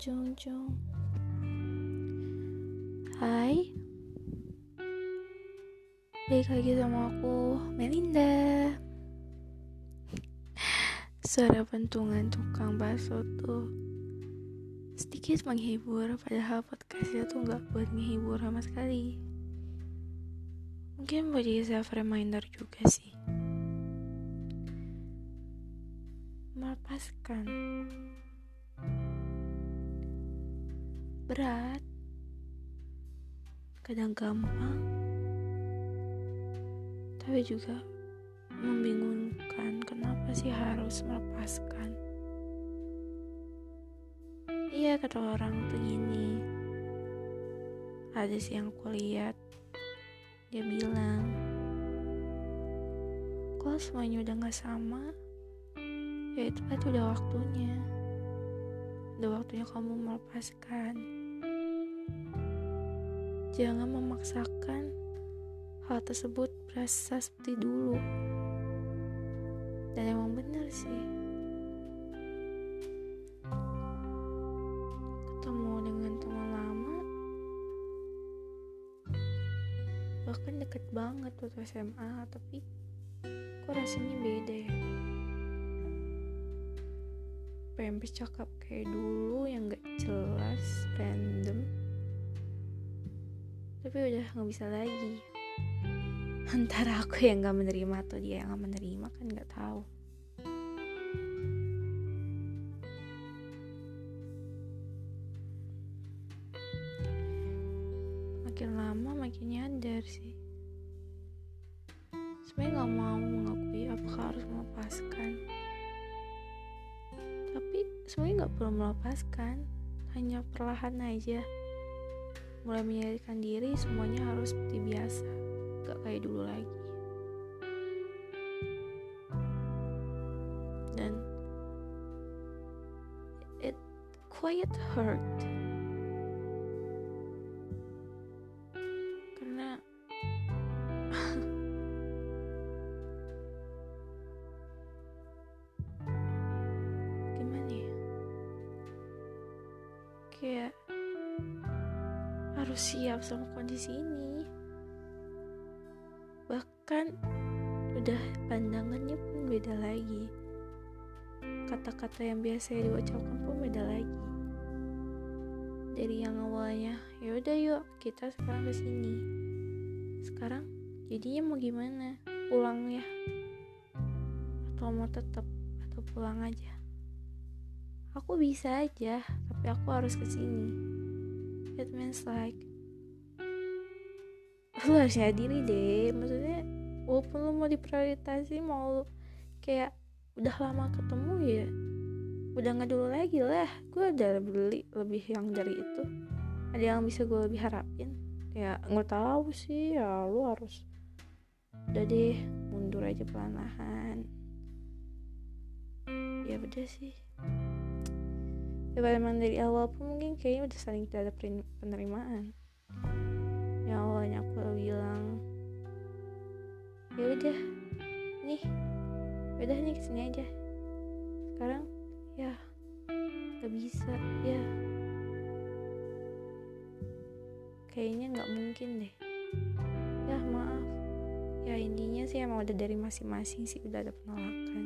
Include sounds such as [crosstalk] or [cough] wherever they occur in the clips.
Jung Jung Hai. Balik lagi sama aku Melinda. Suara pentungan tukang bakso tuh Sedikit menghibur Padahal podcastnya tuh gak buat menghibur sama sekali. Mungkin buat jadi self reminder juga sih. Melepaskan berat, kadang gampang, tapi juga membingungkan kenapa sih harus melepaskan. Iya kata orang tuh gini, ada sih yang aku lihat, dia bilang, kalau semuanya udah gak sama, ya itu berarti udah waktunya udah waktunya kamu melepaskan Jangan memaksakan hal tersebut berasa seperti dulu. Dan emang benar sih. Ketemu dengan teman lama, bahkan deket banget waktu SMA, tapi kok rasanya beda ya. Pengen bercakap kayak dulu yang gak jelas, random. Tapi udah nggak bisa lagi. [laughs] Antara aku yang nggak menerima atau dia yang nggak menerima kan nggak tahu. Makin lama makin nyadar sih. Sebenarnya nggak mau mengakui apakah harus melepaskan sebenarnya nggak perlu melepaskan hanya perlahan aja. Mulai menyadarkan diri semuanya harus seperti biasa gak kayak dulu lagi. Dan it quite hurt kayak harus siap sama kondisi ini. Bahkan udah pandangannya pun beda lagi. Kata-kata yang biasa diucapkan pun beda lagi. Dari yang awalnya ya udah yuk kita sekarang ke sini. Sekarang jadinya mau gimana? Pulang ya? Atau mau tetap atau pulang aja aku bisa aja tapi aku harus ke sini. It means like lu harus diri deh. Maksudnya walaupun lu mau diprioritasi mau kayak udah lama ketemu ya udah nggak dulu lagi lah. Gue udah beli lebih yang dari itu. Ada yang bisa gue lebih harapin. Ya nggak tahu sih ya lu harus udah deh mundur aja pelan-pelan ya udah sih ya memang dari awal pun mungkin kayaknya udah saling tidak ada penerimaan. Yang awalnya aku bilang. Ya udah nih. Ya udah nih ke sini aja. Sekarang ya. Gak bisa ya. Kayaknya nggak mungkin deh. Ya maaf. Ya intinya sih emang udah dari masing-masing sih udah ada penolakan.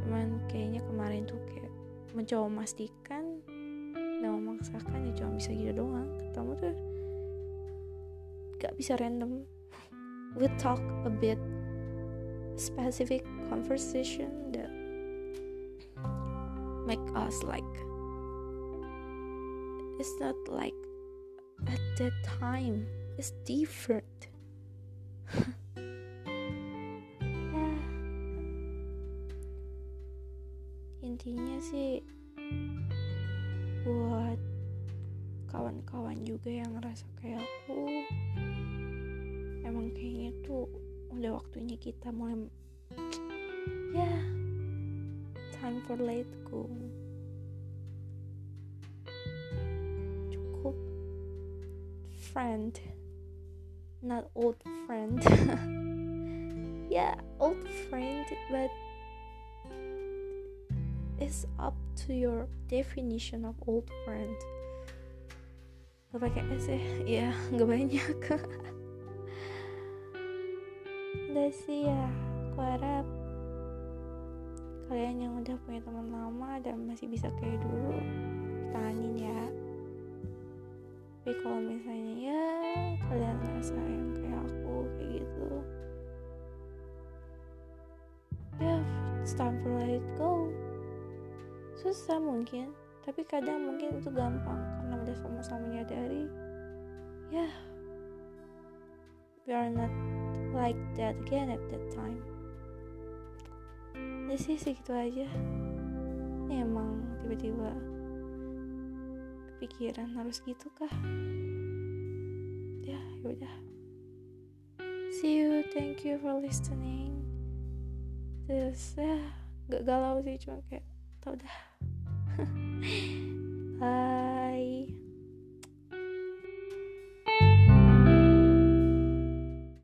Cuman kayaknya kemarin tuh kayak mencoba memastikan dan memaksakan ya cuma bisa gitu doang. Ketemu tuh gak bisa random. [laughs] We talk a bit. Specific conversation that make us like it's not like at that time. It's different sih buat kawan-kawan juga yang ngerasa kayak aku emang kayaknya tuh udah waktunya kita mulai [tsk] ya yeah, time for let go. Cukup friend not old friend. [laughs] Yeah old friend but it's up to your definition of old friend. Lo pakai S ya? Ya nggak banyak. [laughs] Udah sih ya aku harap kalian yang udah punya teman lama dan masih bisa kayak dulu tahanin ya. Tapi kalau misalnya ya kalian ngerasa yang kayak aku kayak gitu. Ya it's time for let it go susah mungkin tapi kadang mungkin itu gampang karena udah sama-sama menyadari ya yeah, we are not like that again at that time. Ya sih segitu aja. Ini emang tiba-tiba kepikiran harus gitu kah ya yaudah see you thank you for listening. Terus ya gak galau sih cuma kayak taudah bye